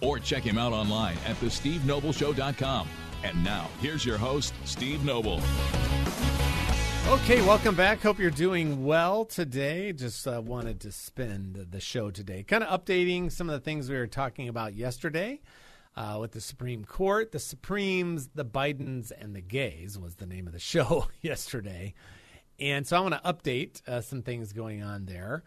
or check him out online at thestevenobleshow.com. And now, here's your host, Steve Noble. Okay, welcome back. Hope you're doing well today. Just uh, wanted to spend the show today kind of updating some of the things we were talking about yesterday uh, with the Supreme Court. The Supremes, the Bidens, and the Gays was the name of the show yesterday. And so I want to update uh, some things going on there.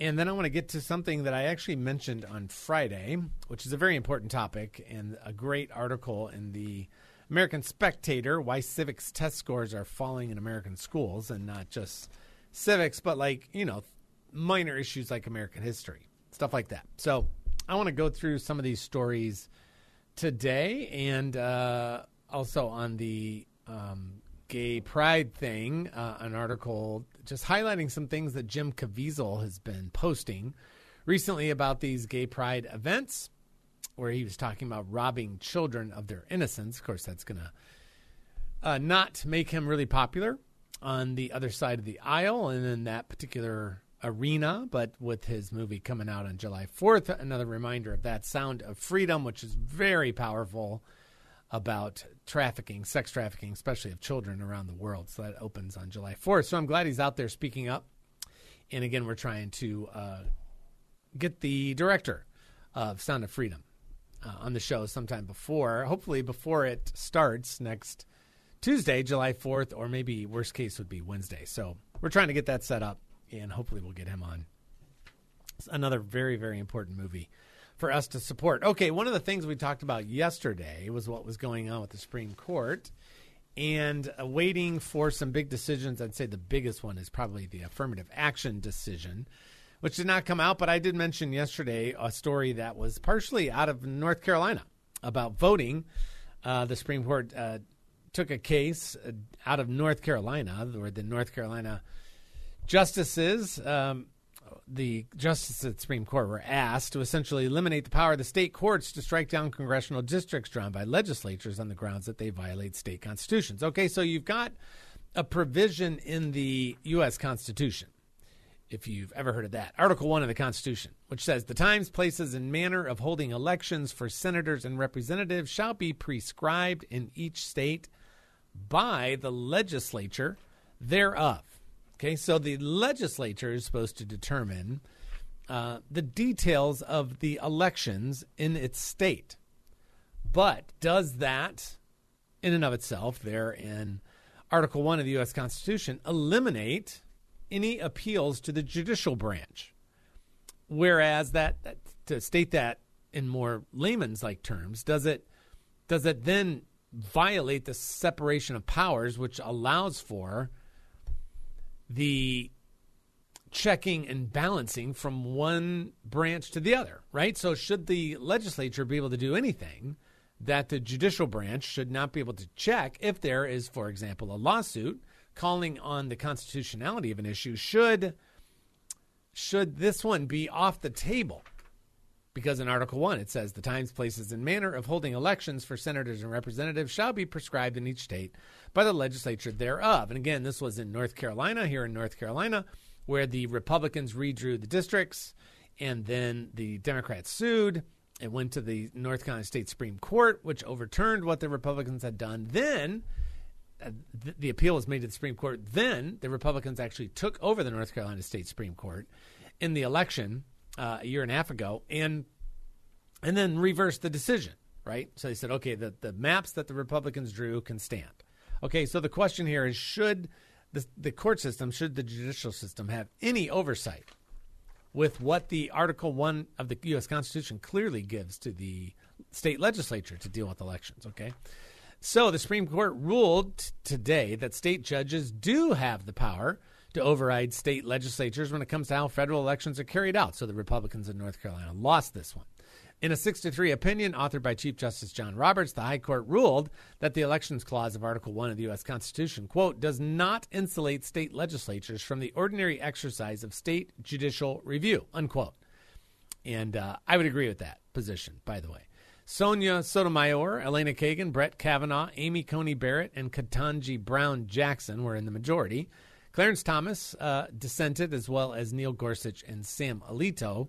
And then I want to get to something that I actually mentioned on Friday, which is a very important topic and a great article in the American Spectator why civics test scores are falling in American schools and not just civics, but like, you know, minor issues like American history, stuff like that. So I want to go through some of these stories today and uh, also on the um, gay pride thing, uh, an article just highlighting some things that Jim Caviezel has been posting recently about these gay pride events, where he was talking about robbing children of their innocence. Of course, that's going to uh, not make him really popular on the other side of the aisle and in that particular arena. But with his movie coming out on July 4th, another reminder of that Sound of Freedom, which is very powerful about trafficking, sex trafficking, especially of children around the world. So that opens on July 4th. So I'm glad he's out there speaking up. And again, we're trying to uh, get the director of Sound of Freedom uh, on the show sometime before, hopefully before it starts next Tuesday, July 4th, or maybe worst case would be Wednesday. So we're trying to get that set up, and hopefully we'll get him on. It's another very, very important movie for us to support. Okay, one of the things we talked about yesterday was what was going on with the Supreme Court and uh, waiting for some big decisions. I'd say the biggest one is probably the affirmative action decision, which did not come out. But I did mention yesterday a story that was partially out of North Carolina about voting. Uh, the Supreme Court uh, took a case uh, out of North Carolina where the North Carolina justices. Um, the justices at the Supreme Court were asked to essentially eliminate the power of the state courts to strike down congressional districts drawn by legislatures on the grounds that they violate state constitutions. Okay, so you've got a provision in the U.S. Constitution, if you've ever heard of that, Article 1 of the Constitution, which says the times, places, and manner of holding elections for senators and representatives shall be prescribed in each state by the legislature thereof. Okay, so the legislature is supposed to determine uh, the details of the elections in its state. But does that, in and of itself, there in Article 1 of the U.S. Constitution, eliminate any appeals to the judicial branch? Whereas that, to state that in more layman's like terms, does it does it then violate the separation of powers, which allows for the checking and balancing from one branch to the other, right? So, should the legislature be able to do anything that the judicial branch should not be able to check if there is, for example, a lawsuit calling on the constitutionality of an issue? Should should this one be off the table? Because in Article 1, it says the times, places, and manner of holding elections for senators and representatives shall be prescribed in each state by the legislature thereof. And again, this was in North Carolina, here in North Carolina, where the Republicans redrew the districts and then the Democrats sued. It went to the North Carolina State Supreme Court, which overturned what the Republicans had done. Then uh, th- the appeal was made to the Supreme Court. Then the Republicans actually took over the North Carolina State Supreme Court in the election uh, a year and a half ago, and and then reversed the decision. Right, so they said, okay, the the maps that the Republicans drew can stand. Okay, so the question here is: Should the the court system, should the judicial system have any oversight with what the Article One of the U.S. Constitution clearly gives to the state legislature to deal with elections? Okay. So the Supreme Court ruled t- today that state judges do have the power to override state legislatures when it comes to how federal elections are carried out. So the Republicans in North Carolina lost this one. In a 6 to 3 opinion authored by Chief Justice John Roberts, the High Court ruled that the Elections Clause of Article 1 of the U.S. Constitution, quote, does not insulate state legislatures from the ordinary exercise of state judicial review, unquote. And uh, I would agree with that position, by the way. Sonia Sotomayor, Elena Kagan, Brett Kavanaugh, Amy Coney Barrett, and Ketanji Brown Jackson were in the majority. Clarence Thomas uh, dissented, as well as Neil Gorsuch and Sam Alito.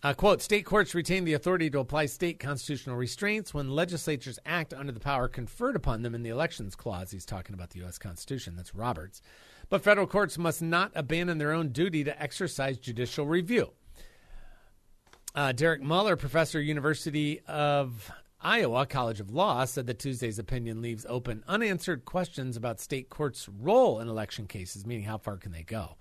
Uh, quote, state courts retain the authority to apply state constitutional restraints when legislatures act under the power conferred upon them in the Elections Clause. He's talking about the U.S. Constitution. That's Roberts. But federal courts must not abandon their own duty to exercise judicial review. Uh, Derek Muller, professor, University of Iowa College of Law, said that Tuesday's opinion leaves open unanswered questions about state courts' role in election cases, meaning how far can they go.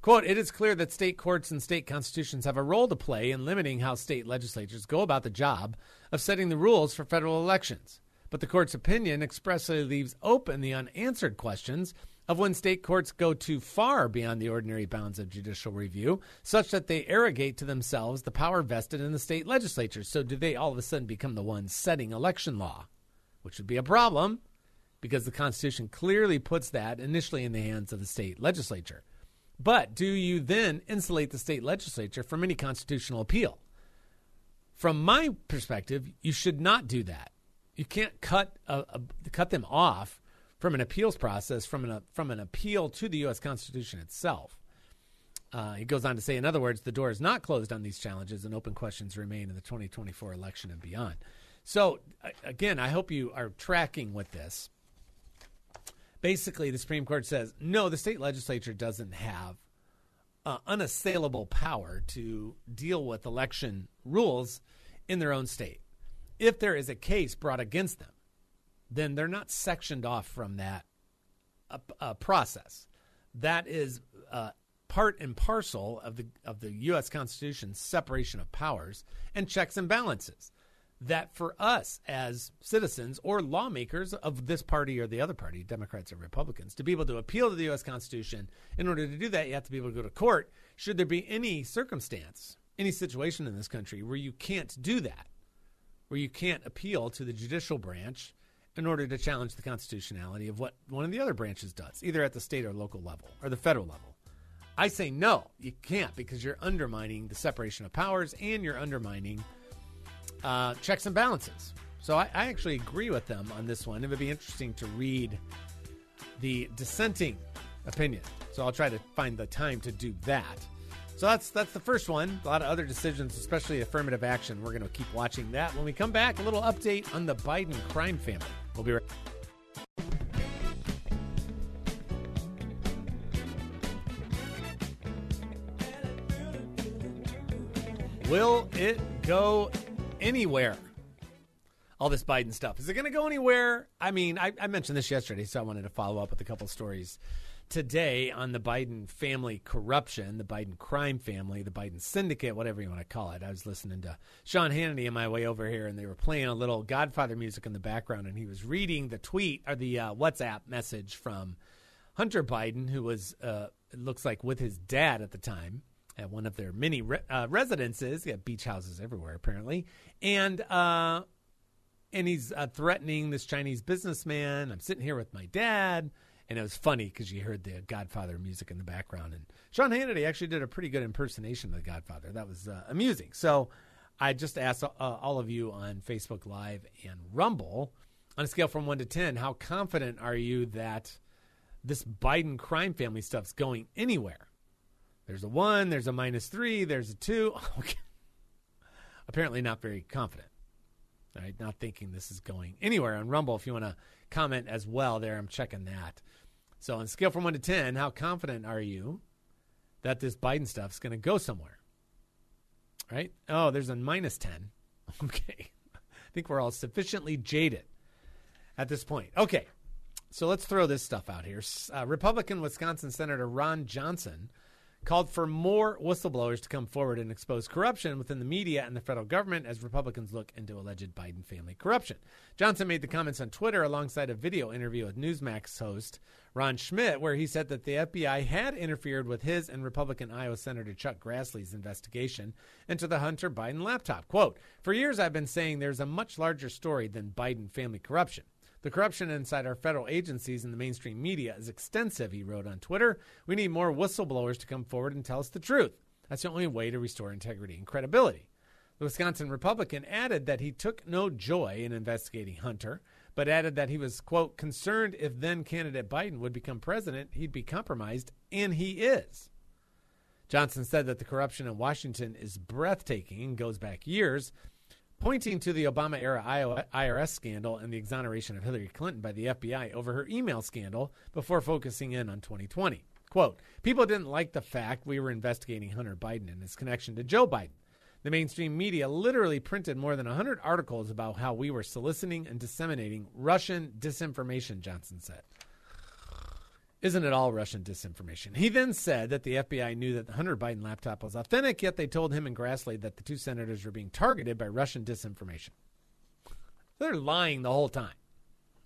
Quote, it is clear that state courts and state constitutions have a role to play in limiting how state legislatures go about the job of setting the rules for federal elections. But the court's opinion expressly leaves open the unanswered questions of when state courts go too far beyond the ordinary bounds of judicial review, such that they arrogate to themselves the power vested in the state legislatures. So, do they all of a sudden become the ones setting election law? Which would be a problem because the Constitution clearly puts that initially in the hands of the state legislature. But do you then insulate the state legislature from any constitutional appeal? From my perspective, you should not do that. You can't cut cut them off from an appeals process from an from an appeal to the U.S. Constitution itself. Uh, he goes on to say, in other words, the door is not closed on these challenges, and open questions remain in the 2024 election and beyond. So, again, I hope you are tracking with this basically the Supreme Court says no, the state legislature doesn't have uh, unassailable power to deal with election rules in their own state. If there is a case brought against them, then they're not sectioned off from that uh, uh, process. That is uh, part and parcel of the of the U.S. Constitution's separation of powers and checks and balances that for us as citizens or lawmakers of this party or the other party, Democrats or Republicans, to be able to appeal to the U.S. Constitution, in order to do that, you have to be able to go to court. Should there be any circumstance, any situation in this country where you can't do that, where you can't appeal to the judicial branch in order to challenge the constitutionality of what one of the other branches does, either at the state or local level or the federal level? I say no, you can't because you're undermining the separation of powers and you're undermining uh, checks and balances. So I, I, actually agree with them on this one. It would be interesting to read the dissenting opinion. So I'll try to find the time to do that. So that's that's the first one. A lot of other decisions, especially affirmative action. We're going to keep watching that. When we come back, a little update on the Biden crime family. We'll be right. Will it go anywhere. All this Biden stuff. Is it going to go anywhere? I mean, I, I, mentioned this yesterday, so I wanted to follow up with a couple stories today on the Biden family corruption, the Biden crime family, the Biden syndicate, whatever you want to call it. I was listening to Sean Hannity on my way over here, and they were playing a little Godfather music in the background, and he was reading the tweet or the uh, WhatsApp message from Hunter Biden, who was, uh, it looks like, with his dad at the time at one of their many re- uh, residences. Beach houses everywhere, apparently, and uh, and he's uh, threatening this Chinese businessman. I'm sitting here with my dad, and it was funny because you heard the Godfather music in the background, and Sean Hannity actually did a pretty good impersonation of the Godfather. That was uh, amusing. So I just asked uh, all of you on Facebook Live and Rumble on a scale from one to ten, how confident are you that this Biden crime family stuff's going anywhere? There's a one, there's a minus three, there's a two. Okay. Apparently, not very confident. Right? Not thinking this is going anywhere on Rumble. If you want to comment as well, there, I'm checking that. So, on scale from one to 10, how confident are you that this Biden stuff is going to go somewhere? Right? Oh, there's a minus 10. Okay. I think we're all sufficiently jaded at this point. Okay. So let's throw this stuff out here. Uh, Republican Wisconsin Senator Ron Johnson called for more whistleblowers to come forward and expose corruption within the media and the federal government as Republicans look into alleged Biden family corruption. Johnson made the comments on Twitter alongside a video interview with Newsmax host Rob Schmitt, where he said that the FBI had interfered with his and Republican Iowa Senator Chuck Grassley's investigation into the Hunter Biden laptop. Quote, For years I've been saying there's a much larger story than Biden family corruption. The corruption inside our federal agencies and the mainstream media is extensive, he wrote on Twitter. We need more whistleblowers to come forward and tell us the truth. That's the only way to restore integrity and credibility. The Wisconsin Republican added that he took no joy in investigating Hunter, but added that he was, quote, concerned if then candidate Biden would become president, he'd be compromised, and he is. Johnson said that the corruption in Washington is breathtaking and goes back years, pointing to the Obama era IRS scandal and the exoneration of Hillary Clinton by the FBI over her email scandal before focusing in on 2020. Quote, people didn't like the fact we were investigating Hunter Biden and his connection to Joe Biden. The mainstream media literally printed more than 100 articles about how we were soliciting and disseminating Russian disinformation, Johnson said. Isn't it all Russian disinformation? He then said that the FBI knew that the Hunter Biden laptop was authentic, yet they told him and Grassley that the two senators were being targeted by Russian disinformation. They're lying the whole time.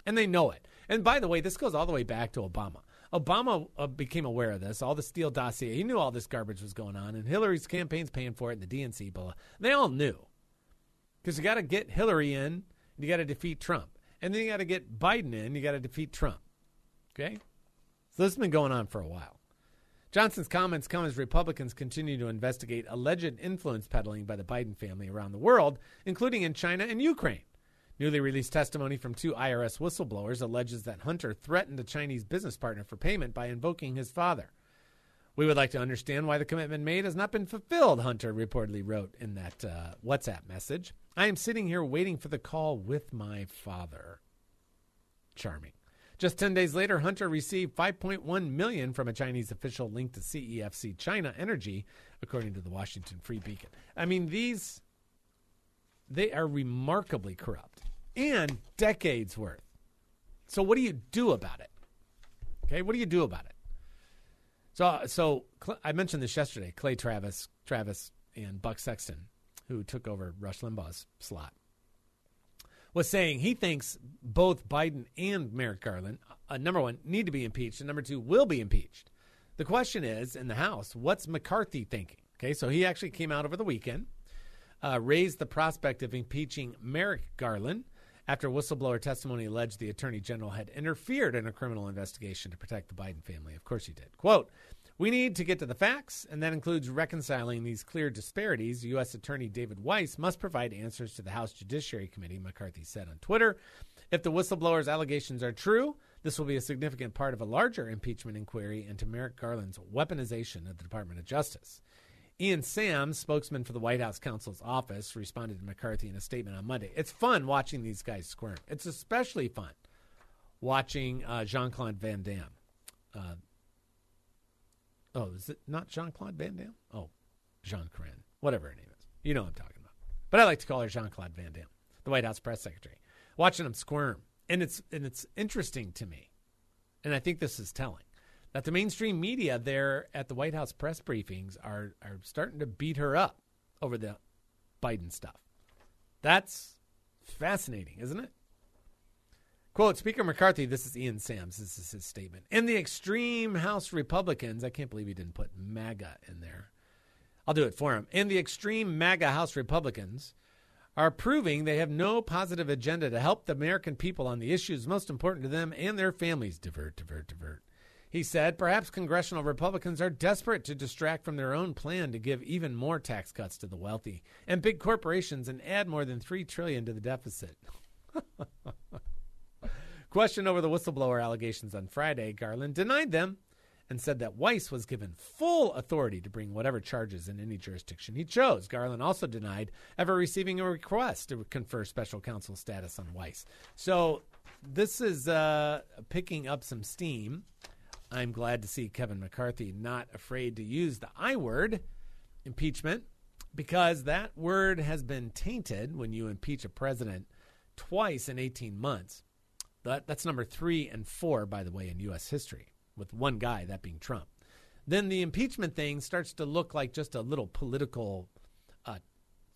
And they know it. And by the way, this goes all the way back to Obama. Obama uh, became aware of this, all the Steele dossier. He knew all this garbage was going on, and Hillary's campaign's paying for it, and the DNC, blah. They all knew. Because you got to get Hillary in, you got to defeat Trump. And then you got to get Biden in, you got to defeat Trump. Okay? So this has been going on for a while. Johnson's comments come as Republicans continue to investigate alleged influence peddling by the Biden family around the world, including in China and Ukraine. Newly released testimony from two IRS whistleblowers alleges that Hunter threatened a Chinese business partner for payment by invoking his father. We would like to understand why the commitment made has not been fulfilled, Hunter reportedly wrote in that uh, WhatsApp message. I am sitting here waiting for the call with my father. Charming. Just 10 days later, Hunter received 5.1 million from a Chinese official linked to CEFC China Energy, according to the Washington Free Beacon. I mean, these they are remarkably corrupt and decades worth. So what do you do about it? Okay, what do you do about it? So, uh, so I mentioned this yesterday. Clay Travis, Travis, and Buck Sexton, who took over Rush Limbaugh's slot, was saying he thinks both Biden and Merrick Garland, uh, number one, need to be impeached, and number two, will be impeached. The question is in the House, what's McCarthy thinking? Okay, so he actually came out over the weekend, uh, raised the prospect of impeaching Merrick Garland after whistleblower testimony alleged the attorney general had interfered in a criminal investigation to protect the Biden family. Of course he did. Quote, we need to get to the facts, and that includes reconciling these clear disparities. U.S. Attorney David Weiss must provide answers to the House Judiciary Committee, McCarthy said on Twitter. If the whistleblower's allegations are true, this will be a significant part of a larger impeachment inquiry into Merrick Garland's weaponization of the Department of Justice. Ian Sams, spokesman for the White House counsel's office, responded to McCarthy in a statement on Monday. It's fun watching these guys squirm. It's especially fun watching uh, Jean Claude Van Damme. Uh, oh, is it not Jean Claude Van Damme? Oh, Jean Corinne, whatever her name is. You know what I'm talking about. But I like to call her Jean Claude Van Damme, the White House press secretary. Watching them squirm, and it's and it's interesting to me, and I think this is telling that the mainstream media there at the White House press briefings are are starting to beat her up over the Biden stuff. That's fascinating, isn't it? Quote Speaker McCarthy, this is Ian Sams, this is his statement. And the extreme House Republicans, I can't believe he didn't put MAGA in there. I'll do it for him. And the extreme MAGA House Republicans are proving they have no positive agenda to help the American people on the issues most important to them and their families. Divert, divert, divert. He said perhaps congressional Republicans are desperate to distract from their own plan to give even more tax cuts to the wealthy and big corporations and add more than 3 trillion to the deficit. Question over the whistleblower allegations on Friday, Garland denied them and said that Weiss was given full authority to bring whatever charges in any jurisdiction he chose. Garland also denied ever receiving a request to confer special counsel status on Weiss. So this is uh, picking up some steam. I'm glad to see Kevin McCarthy not afraid to use the I word, impeachment, because that word has been tainted when you impeach a president twice in 18 months. That, that's number three and four, by the way, in U.S. history, with one guy, that being Trump. then the impeachment thing starts to look like just a little political uh,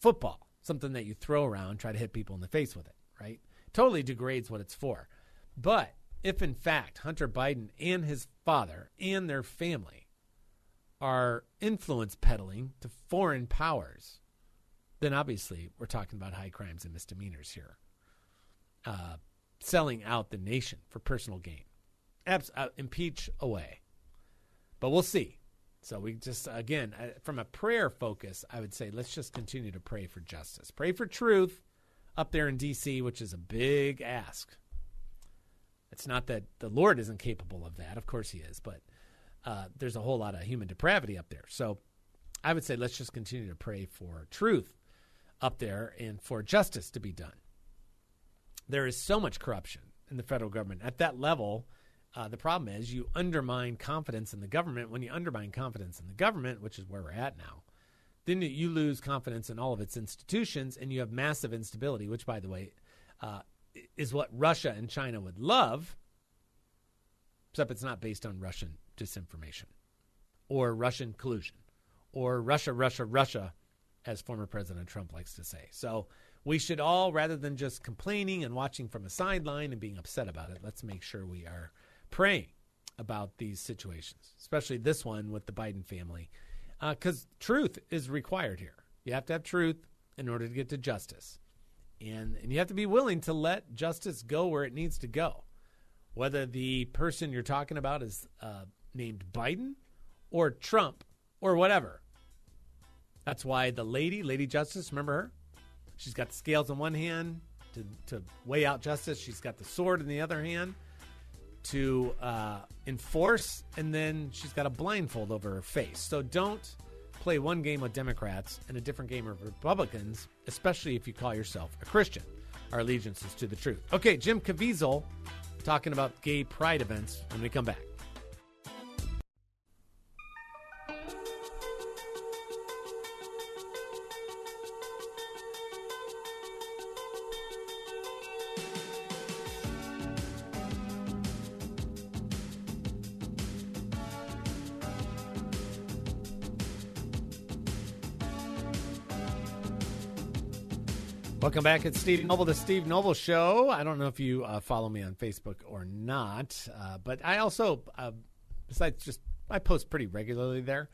football, something that you throw around, try to hit people in the face with it, right? Totally degrades what it's for. But if in fact Hunter Biden and his father and their family are influence peddling to foreign powers, then obviously we're talking about high crimes and misdemeanors here. Uh, selling out the nation for personal gain. Abs- uh, impeach away. But we'll see. So we just, again, uh, from a prayer focus, I would say let's just continue to pray for justice. Pray for truth up there in D.C., which is a big ask. It's not that the Lord isn't capable of that. Of course he is. But uh, there's a whole lot of human depravity up there. So I would say let's just continue to pray for truth up there and for justice to be done. There is so much corruption in the federal government. At that level, uh, the problem is you undermine confidence in the government. When you undermine confidence in the government, which is where we're at now, then you lose confidence in all of its institutions and you have massive instability, which, by the way, uh, is what Russia and China would love, except it's not based on Russian disinformation or Russian collusion or Russia, Russia, Russia, as former President Trump likes to say. So we should all, rather than just complaining and watching from a sideline and being upset about it, let's make sure we are praying about these situations, especially this one with the Biden family, because uh, truth is required here. You have to have truth in order to get to justice. And, and you have to be willing to let justice go where it needs to go. Whether the person you're talking about is uh, named Biden or Trump or whatever. That's why the lady, Lady Justice, remember her? She's got the scales in one hand to, to weigh out justice. She's got the sword in the other hand to uh, enforce, and then she's got a blindfold over her face. So don't play one game with Democrats and a different game with Republicans, especially if you call yourself a Christian. Our allegiance is to the truth. Okay, Jim Caviezel talking about gay pride events when we come back. Welcome back. It's Steve Noble, the Steve Noble Show. I don't know if you uh, follow me on Facebook or not, uh, but I also, uh, besides just, I post pretty regularly there.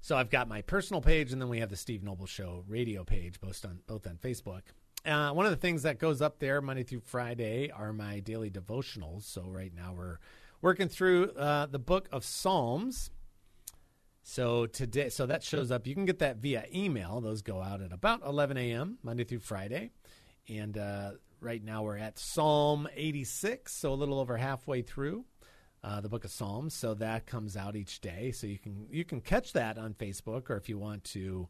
So I've got my personal page, and then we have the Steve Noble Show radio page, both on both on Facebook. Uh, one of the things that goes up there Monday through Friday are my daily devotionals. So right now we're working through uh, the book of Psalms. So today, so that shows up. You can get that via email. Those go out at about 11 a.m. Monday through Friday, and uh, right now we're at Psalm 86, so a little over halfway through uh, the book of Psalms. So that comes out each day. So you can you can catch that on Facebook, or if you want to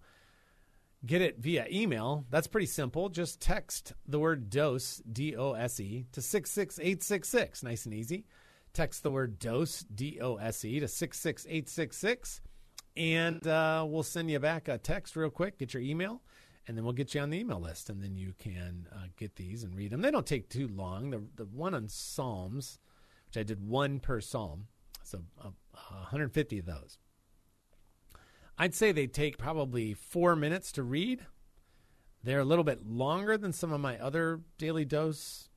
get it via email, that's pretty simple. Just text the word dose D O S E to six six eight six six. Nice and easy. Text the word dose D O S E to six six eight six six and uh, we'll send you back a text real quick, get your email, and then we'll get you on the email list, and then you can uh, get these and read them. They don't take too long. The the one on Psalms, which I did one per psalm, so uh, 150 of those. I'd say they take probably four minutes to read. They're a little bit longer than some of my other daily dose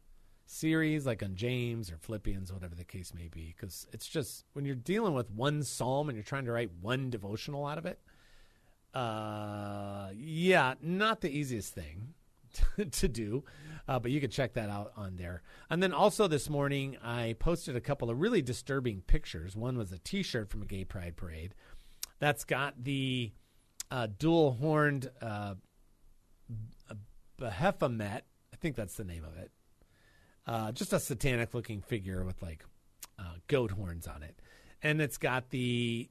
series, like on James or Philippians, whatever the case may be, because it's just when you're dealing with one psalm and you're trying to write one devotional out of it. Uh, yeah, not the easiest thing to, to do, uh, but you can check that out on there. And then also this morning, I posted a couple of really disturbing pictures. One was a T-shirt from a gay pride parade that's got the uh, dual horned uh, Baphomet. I think that's the name of it uh, just a satanic looking figure with like uh, goat horns on it. And it's got the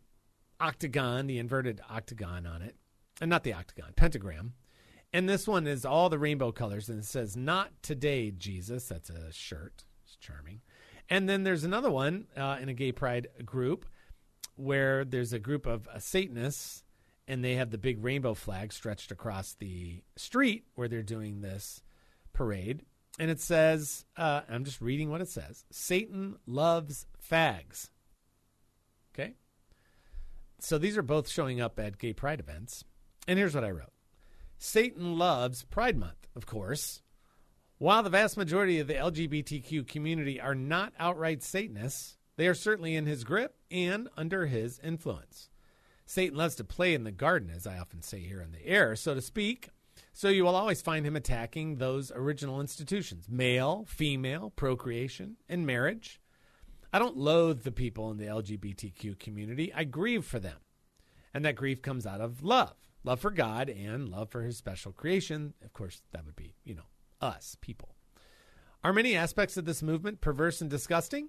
octagon, the inverted octagon on it. And not the octagon, pentagram. And this one is all the rainbow colors and it says, Not today, Jesus. That's a shirt. It's charming. And then there's another one uh, in a gay pride group where there's a group of uh, Satanists and they have the big rainbow flag stretched across the street where they're doing this parade and it says, uh, I'm just reading what it says Satan loves fags. Okay? so these are both showing up at gay pride events. And here's what I wrote Satan loves Pride Month, of course. While the vast majority of the LGBTQ community are not outright Satanists, they are certainly in his grip and under his influence. Satan loves to play in the garden, as I often say here in the air, so to speak. So you will always find him attacking those original institutions male, female, procreation, and marriage. I don't loathe the people in the LGBTQ community. I grieve for them. And that grief comes out of love love for God and love for his special creation. Of course, that would be, you know, us, people. Are many aspects of this movement perverse and disgusting?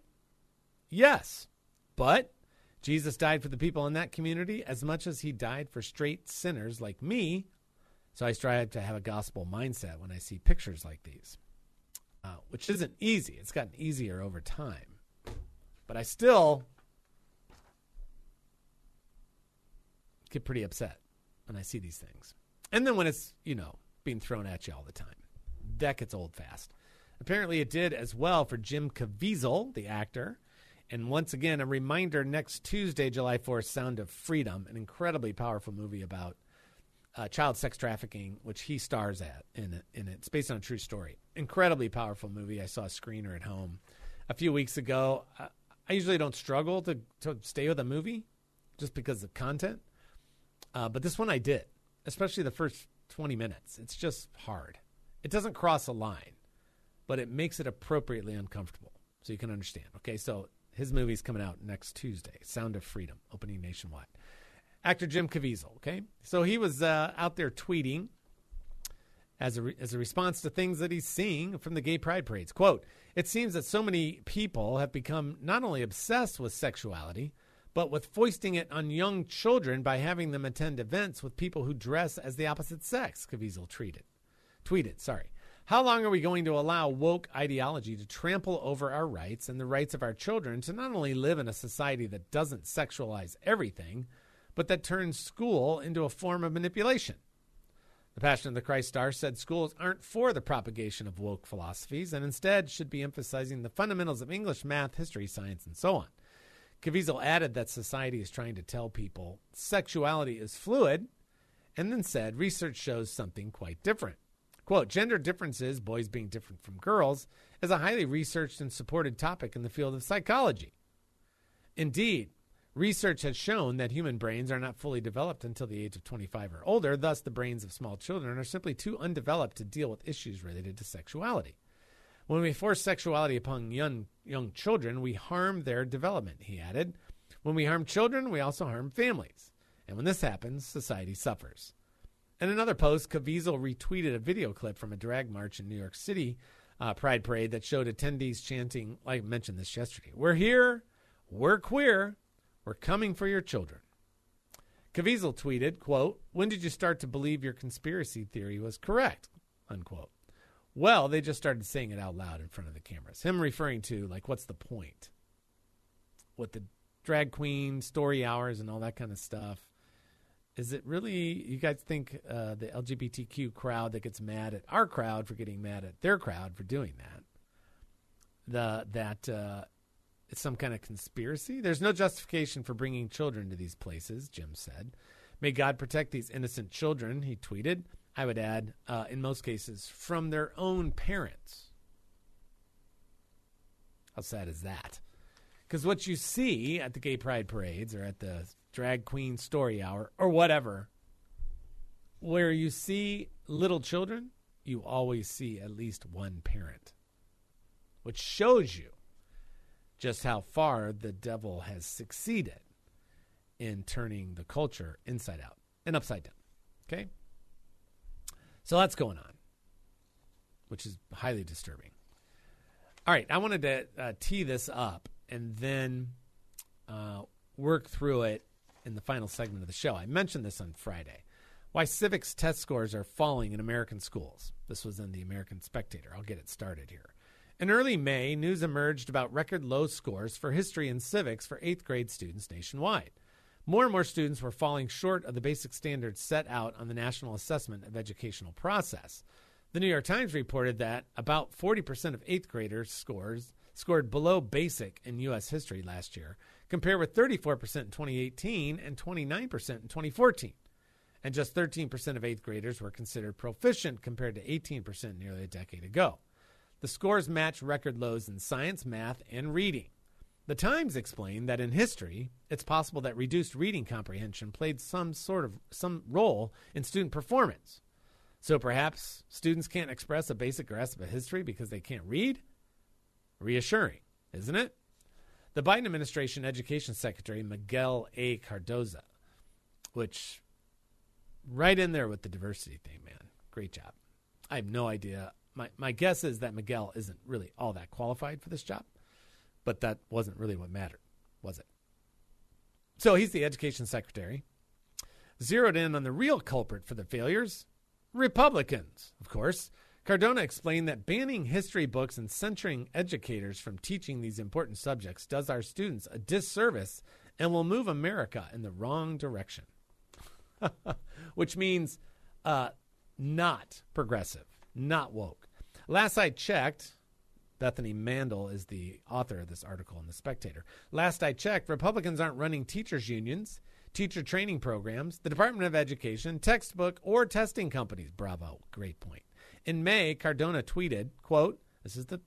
Yes. But Jesus died for the people in that community as much as he died for straight sinners like me. So I strive to have a gospel mindset when I see pictures like these, uh, which isn't easy. It's gotten easier over time. But I still get pretty upset when I see these things. And then when it's, you know, being thrown at you all the time. That gets old fast. Apparently, it did as well for Jim Caviezel, the actor. And once again, a reminder next Tuesday, July 4th, Sound of Freedom, an incredibly powerful movie about uh, child sex trafficking, which he stars at in it, in it. It's based on a true story. Incredibly powerful movie. I saw a screener at home a few weeks ago. I usually don't struggle to, to stay with a movie just because of content. Uh, but this one I did, especially the first 20 minutes. It's just hard. It doesn't cross a line, but it makes it appropriately uncomfortable so you can understand. Okay, so his movie's coming out next Tuesday Sound of Freedom, opening nationwide. Actor Jim Caviezel, okay? So he was uh, out there tweeting as a, re- as a response to things that he's seeing from the gay pride parades. Quote, it seems that so many people have become not only obsessed with sexuality, but with foisting it on young children by having them attend events with people who dress as the opposite sex, Caviezel tweeted. Tweeted, sorry. How long are we going to allow woke ideology to trample over our rights and the rights of our children to not only live in a society that doesn't sexualize everything, but that turns school into a form of manipulation? The Passion of the Christ Star said schools aren't for the propagation of woke philosophies and instead should be emphasizing the fundamentals of English, math, history, science, and so on. Caviezel added that society is trying to tell people sexuality is fluid and then said research shows something quite different. Quote, gender differences, boys being different from girls, is a highly researched and supported topic in the field of psychology. Indeed, research has shown that human brains are not fully developed until the age of 25 or older, thus, the brains of small children are simply too undeveloped to deal with issues related to sexuality. When we force sexuality upon young, young children, we harm their development, he added. When we harm children, we also harm families. And when this happens, society suffers. In another post, Caviezel retweeted a video clip from a drag march in New York City uh, Pride Parade that showed attendees chanting, like I mentioned this yesterday, We're here, we're queer, we're coming for your children. Caviezel tweeted, quote, When did you start to believe your conspiracy theory was correct? Unquote. Well, they just started saying it out loud in front of the cameras. Him referring to, like, what's the point? What the drag queen story hours and all that kind of stuff. Is it really, you guys think uh, the LGBTQ crowd that gets mad at our crowd for getting mad at their crowd for doing that? The, that uh, it's some kind of conspiracy? There's no justification for bringing children to these places, Jim said. May God protect these innocent children, he tweeted. I would add, uh, in most cases, from their own parents. How sad is that? Because what you see at the gay pride parades or at the drag queen story hour or whatever, where you see little children, you always see at least one parent, which shows you just how far the devil has succeeded in turning the culture inside out and upside down. Okay? So that's going on, which is highly disturbing. All right, I wanted to uh, tee this up and then uh, work through it in the final segment of the show. I mentioned this on Friday. Why civics test scores are falling in American schools. This was in the American Spectator. I'll get it started here. In early May, news emerged about record low scores for history and civics for eighth grade students nationwide. More and more students were falling short of the basic standards set out on the National Assessment of Educational Progress. The New York Times reported that about 40% of eighth graders scores scored below basic in U.S. history last year, compared with 34% in 2018 and 29% in 2014. And just 13% of eighth graders were considered proficient, compared to 18% nearly a decade ago. The scores match record lows in science, math, and reading. The Times explained that in history, it's possible that reduced reading comprehension played some sort of some role in student performance. So perhaps students can't express a basic grasp of history because they can't read? Reassuring, isn't it? The Biden administration education secretary Miguel A. Cardoza, which right in there with the diversity thing, man. Great job. I have no idea. My my guess is that Miguel isn't really all that qualified for this job, but that wasn't really what mattered, was it? So he's the education secretary. Zeroed in on the real culprit for the failures Republicans, of course. Cardona explained that banning history books and censoring educators from teaching these important subjects does our students a disservice and will move America in the wrong direction. Which means uh, not progressive, not woke. Last I checked, Bethany Mandel is the author of this article in The Spectator. Last I checked, Republicans aren't running teachers' unions teacher training programs, the Department of Education, textbook, or testing companies. Bravo. Great point. In May, Cardona tweeted, quote, this is the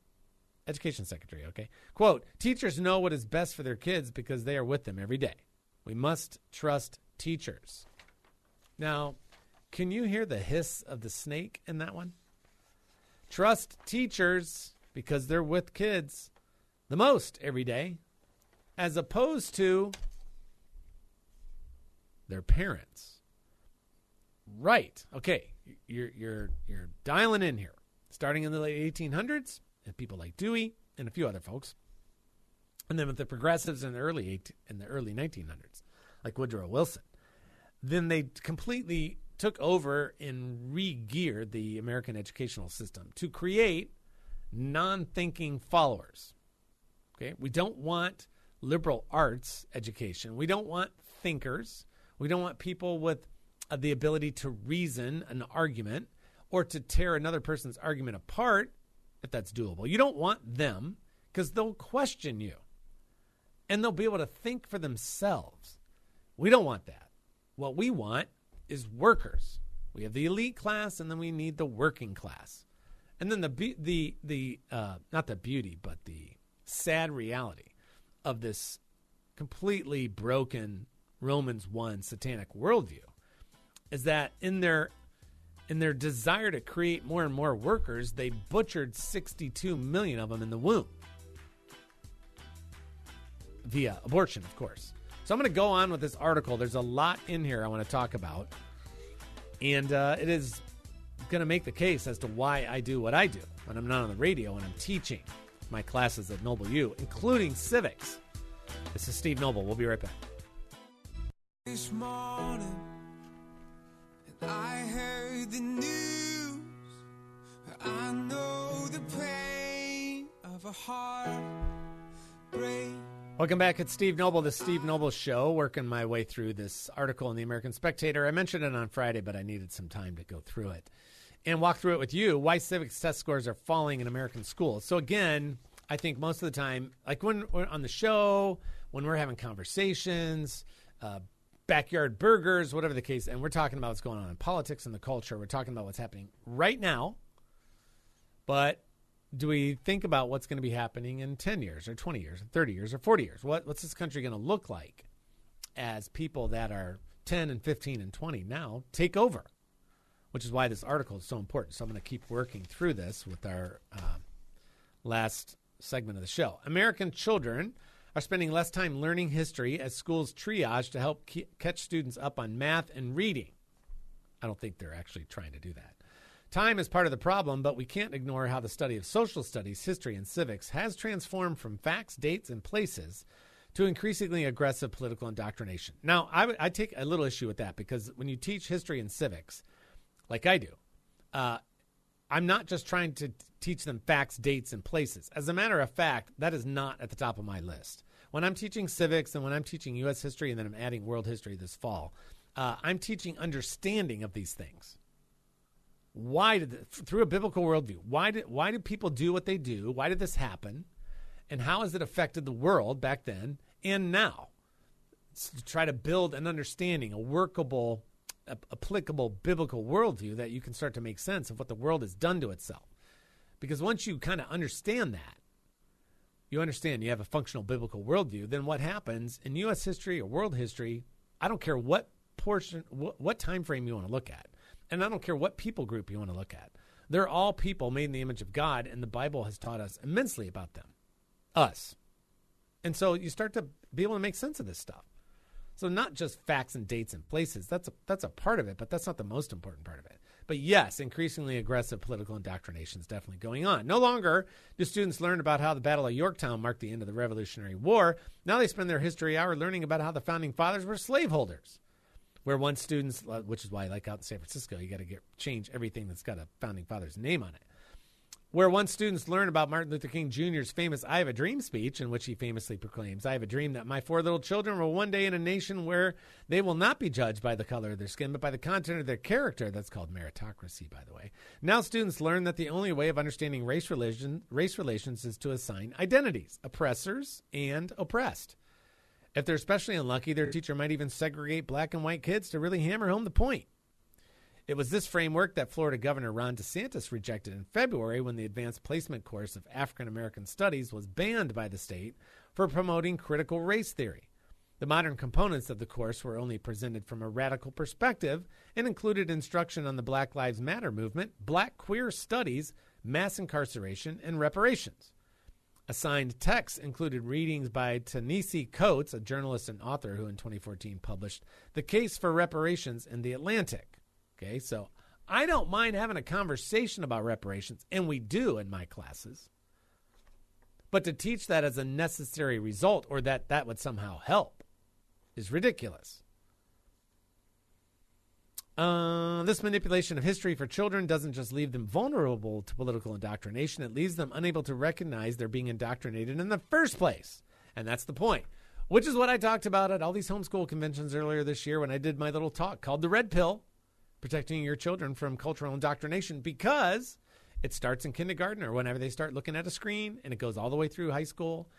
education secretary, okay? Quote, teachers know what is best for their kids because they are with them every day. We must trust teachers. Now, can you hear the hiss of the snake in that one? Trust teachers because they're with kids the most every day, as opposed to their parents. Right. Okay. You're you're you're dialing in here. Starting in the late 1800s, and people like Dewey and a few other folks, and then with the progressives in the early 18, in the early 1900s, like Woodrow Wilson, then they completely took over and re-geared the American educational system to create non-thinking followers. Okay, we don't want liberal arts education. We don't want thinkers. We don't want people with uh, the ability to reason an argument or to tear another person's argument apart if that's doable. You don't want them because they'll question you and they'll be able to think for themselves. We don't want that. What we want is workers. We have the elite class and then we need the working class. And then the the the uh, not the beauty but the sad reality of this completely broken Romans 1 satanic worldview is that in their in their desire to create more and more workers, they butchered 62 million of them in the womb via abortion, of course. So I'm going to go on with this article. There's a lot in here I want to talk about, and uh, it is going to make the case as to why I do what I do when I'm not on the radio and I'm teaching my classes at Noble U, including civics. This is Steve Noble. We'll be right back this morning I heard the news. I know the pain of a heart break. Welcome back. It's Steve Noble, the Steve Noble Show, working my way through this article in the American Spectator. I mentioned it on Friday, but I needed some time to go through it and walk through it with you. Why civics test scores are falling in American schools. So, again, I think most of the time, like when we're on the show, when we're having conversations, uh, backyard burgers, whatever the case. And we're talking about what's going on in politics and the culture. We're talking about what's happening right now. But do we think about what's going to be happening in 10 years or 20 years or 30 years or 40 years? What, what's this country going to look like as people that are 10 and 15 and 20 now take over? Which is why this article is so important. So I'm going to keep working through this with our uh, last segment of the show. American children are spending less time learning history as schools triage to help catch students up on math and reading. I don't think they're actually trying to do that. Time is part of the problem, but we can't ignore how the study of social studies, history, and civics has transformed from facts, dates, and places to increasingly aggressive political indoctrination. Now, I, w- I take a little issue with that because when you teach history and civics, like I do, uh, I'm not just trying to teach them facts, dates, and places. As a matter of fact, that is not at the top of my list when I'm teaching civics and when I'm teaching U.S. history and then I'm adding world history this fall, uh, I'm teaching understanding of these things. Why did through a biblical worldview why did why did people do what they do? Why did this happen? And how has it affected the world back then and now? To try to build an understanding a workable a- applicable biblical worldview that you can start to make sense of what the world has done to itself. Because once you kind of understand that you understand you have a functional biblical worldview then what happens in us history or world history i don't care what portion what, what time frame you want to look at and I don't care what people group you want to look at. They're all people made in the image of God, and the Bible has taught us immensely about them. Us. And so you start to be able to make sense of this stuff. So not just facts and dates and places. That's a that's a part of it, but that's not the most important part of it. But yes, increasingly aggressive political indoctrination is definitely going on. No longer do students learn about how the Battle of Yorktown marked the end of the Revolutionary War. Now they spend their history hour learning about how the founding fathers were slaveholders where once students, uh, which is why, I like out in San Francisco, you got to get change everything that's got a founding father's name on it. Where once students learn about Martin Luther King Jr.'s famous "I Have a Dream" speech, in which he famously proclaims, "I have a dream that my four little children will one day in a nation where they will not be judged by the color of their skin, but by the content of their character." That's called meritocracy, by the way. Now students learn that the only way of understanding race race relations is to assign identities: oppressors and oppressed. If they're especially unlucky, their teacher might even segregate black and white kids to really hammer home the point. It was this framework that Florida Governor Ron DeSantis rejected in February when the advanced placement course of African American Studies was banned by the state for promoting critical race theory. The modern components of the course were only presented from a radical perspective and included instruction on the Black Lives Matter movement, black queer studies, mass incarceration, and reparations. Assigned texts included readings by Ta-Nehisi Coates, a journalist and author who in 2014 published The Case for Reparations in The Atlantic. Okay, so I don't mind having a conversation about reparations, and we do in my classes. But to teach that as a necessary result or that that would somehow help is ridiculous. Uh, this manipulation of history for children doesn't just leave them vulnerable to political indoctrination, it leaves them unable to recognize they're being indoctrinated in the first place. And that's the point, which is what I talked about at all these homeschool conventions earlier this year when I did my little talk called The Red Pill Protecting Your Children from Cultural Indoctrination, because it starts in kindergarten or whenever they start looking at a screen and it goes all the way through high school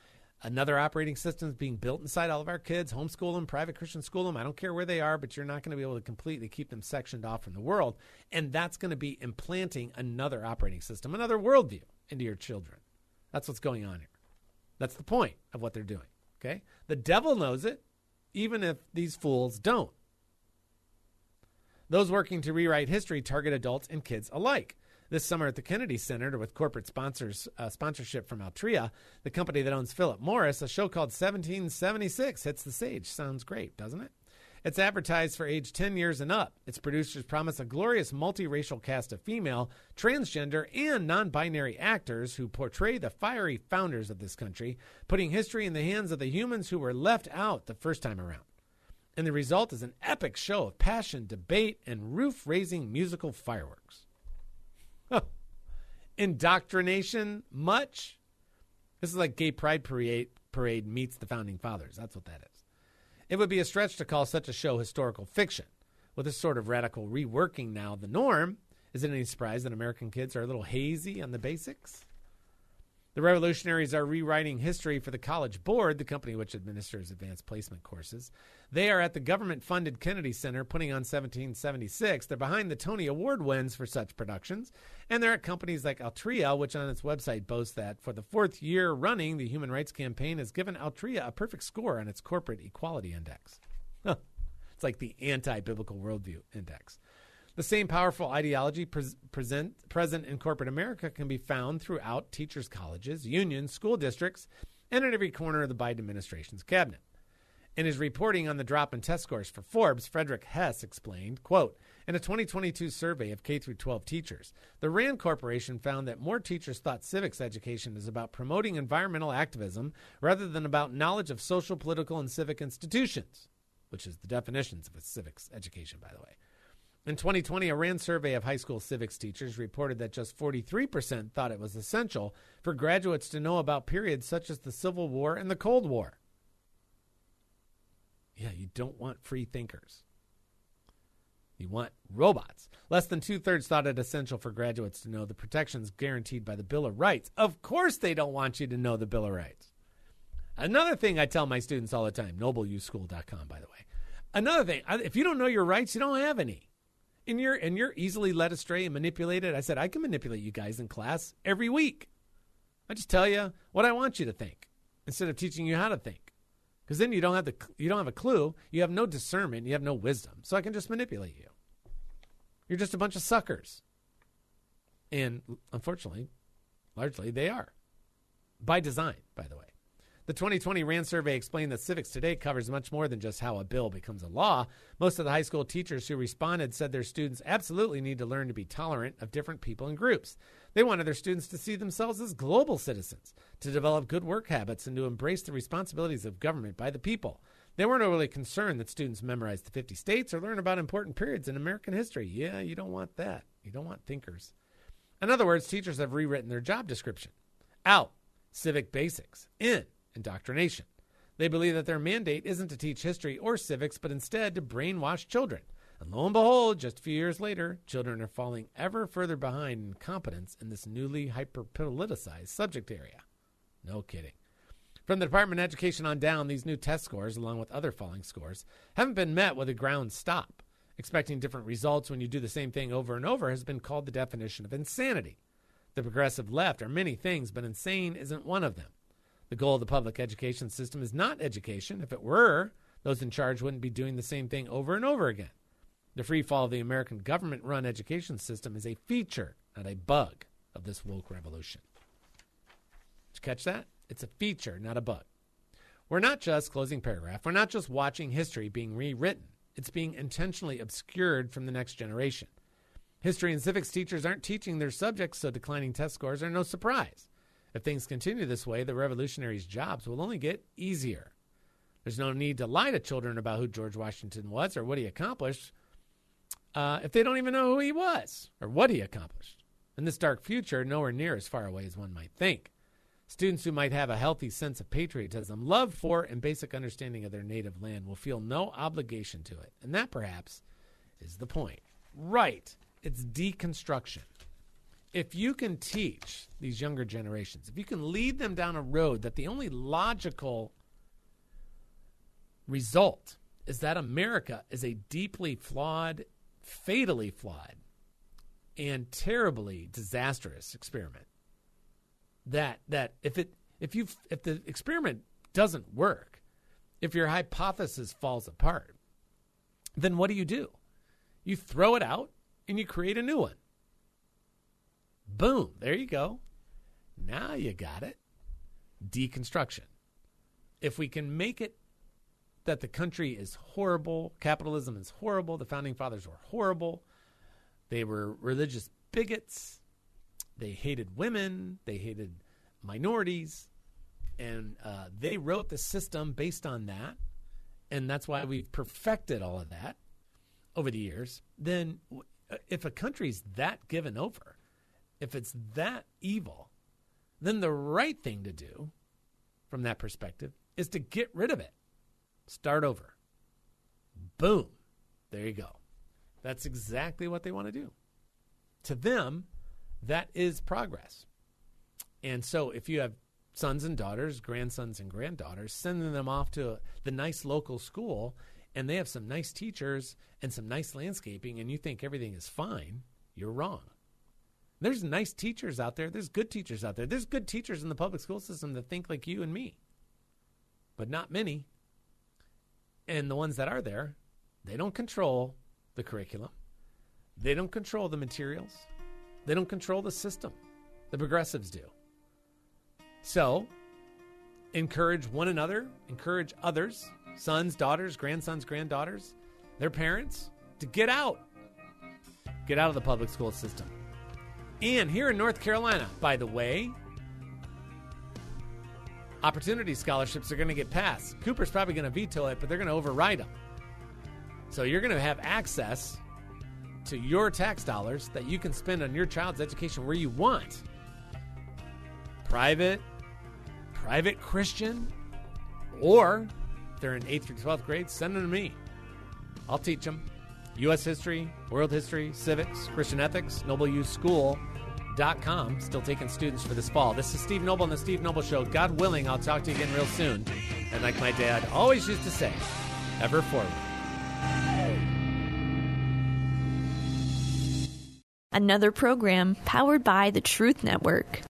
Another operating system is being built inside all of our kids, homeschool them, private Christian school them. I don't care where they are, but you're not going to be able to completely keep them sectioned off from the world. And that's going to be implanting another operating system, another worldview into your children. That's what's going on here. That's the point of what they're doing. Okay? The devil knows it, even if these fools don't. Those working to rewrite history target adults and kids alike. This summer at the Kennedy Center, with corporate sponsors uh, sponsorship from Altria, the company that owns Philip Morris, a show called 1776 hits the stage. Sounds great, doesn't it? It's advertised for age 10 years and up. Its producers promise a glorious multiracial cast of female, transgender, and non binary actors who portray the fiery founders of this country, putting history in the hands of the humans who were left out the first time around. And the result is an epic show of passion, debate, and roof raising musical fireworks. Indoctrination, much? This is like Gay Pride Parade, parade meets the Founding Fathers. That's what that is. It would be a stretch to call such a show historical fiction. With this sort of radical reworking now the norm, is it any surprise that American kids are a little hazy on the basics? The revolutionaries are rewriting history for the College Board, the company which administers advanced placement courses. They are at the government funded Kennedy Center putting on 1776. They're behind the Tony Award wins for such productions. And they're at companies like Altria, which on its website boasts that for the fourth year running, the Human Rights Campaign has given Altria a perfect score on its Corporate Equality Index. it's like the anti biblical worldview index. The same powerful ideology pre- present, present in corporate America can be found throughout teachers' colleges, unions, school districts, and in every corner of the Biden administration's cabinet. In his reporting on the drop in test scores for Forbes, Frederick Hess explained, quote, in a 2022 survey of K 12 teachers, the RAND Corporation found that more teachers thought civics education is about promoting environmental activism rather than about knowledge of social, political, and civic institutions, which is the definitions of a civics education, by the way. In 2020, a RAND survey of high school civics teachers reported that just 43% thought it was essential for graduates to know about periods such as the Civil War and the Cold War. Yeah, you don't want free thinkers. You want robots. Less than two thirds thought it essential for graduates to know the protections guaranteed by the Bill of Rights. Of course, they don't want you to know the Bill of Rights. Another thing I tell my students all the time, nobleuschool.com, by the way. Another thing, if you don't know your rights, you don't have any. And you're, and you're easily led astray and manipulated. I said, I can manipulate you guys in class every week. I just tell you what I want you to think instead of teaching you how to think. Because then you don't have the you don't have a clue, you have no discernment, you have no wisdom. So I can just manipulate you. You're just a bunch of suckers. And unfortunately, largely they are. By design, by the way. The 2020 RAND survey explained that Civics Today covers much more than just how a bill becomes a law. Most of the high school teachers who responded said their students absolutely need to learn to be tolerant of different people and groups. They wanted their students to see themselves as global citizens, to develop good work habits, and to embrace the responsibilities of government by the people. They weren't overly concerned that students memorize the 50 states or learn about important periods in American history. Yeah, you don't want that. You don't want thinkers. In other words, teachers have rewritten their job description. Out, civic basics. In, indoctrination. They believe that their mandate isn't to teach history or civics, but instead to brainwash children. And lo and behold, just a few years later, children are falling ever further behind in competence in this newly hyper politicized subject area. No kidding. From the Department of Education on down, these new test scores, along with other falling scores, haven't been met with a ground stop. Expecting different results when you do the same thing over and over has been called the definition of insanity. The progressive left are many things, but insane isn't one of them. The goal of the public education system is not education. If it were, those in charge wouldn't be doing the same thing over and over again. The free fall of the American government run education system is a feature, not a bug, of this woke revolution. Did you catch that? It's a feature, not a bug. We're not just, closing paragraph, we're not just watching history being rewritten, it's being intentionally obscured from the next generation. History and civics teachers aren't teaching their subjects, so declining test scores are no surprise. If things continue this way, the revolutionaries' jobs will only get easier. There's no need to lie to children about who George Washington was or what he accomplished uh, if they don't even know who he was or what he accomplished. In this dark future, nowhere near as far away as one might think. Students who might have a healthy sense of patriotism, love for, and basic understanding of their native land will feel no obligation to it. And that, perhaps, is the point. Right. It's deconstruction if you can teach these younger generations, if you can lead them down a road that the only logical result is that America is a deeply flawed, fatally flawed, and terribly disastrous experiment. That that if it if you if the experiment doesn't work, if your hypothesis falls apart, then what do you do? You throw it out and you create a new one. Boom, there you go. Now you got it. Deconstruction. If we can make it that the country is horrible, capitalism is horrible, the founding fathers were horrible, they were religious bigots, they hated women, they hated minorities, and uh, they wrote the system based on that, and that's why we've perfected all of that over the years. Then, if a country's that given over, if it's that evil, then the right thing to do from that perspective is to get rid of it. Start over. Boom. There you go. That's exactly what they want to do. To them, that is progress. And so if you have sons and daughters, grandsons and granddaughters, sending them off to the nice local school and they have some nice teachers and some nice landscaping and you think everything is fine, you're wrong. There's nice teachers out there. There's good teachers out there. There's good teachers in the public school system that think like you and me, but not many. And the ones that are there, they don't control the curriculum, they don't control the materials, they don't control the system. The progressives do. So, encourage one another, encourage others, sons, daughters, grandsons, granddaughters, their parents, to get out. Get out of the public school system. And here in North Carolina, by the way, opportunity scholarships are going to get passed. Cooper's probably going to veto it, but they're going to override them. So you're going to have access to your tax dollars that you can spend on your child's education where you want. Private, private Christian, or if they're in 8th through 12th grade, send them to me. I'll teach them. U.S. history, world history, civics, Christian ethics, Noble Youth School. Dot com, still taking students for this fall. This is Steve Noble and the Steve Noble Show. God willing, I'll talk to you again real soon. And like my dad always used to say, ever forward. Another program powered by the Truth Network.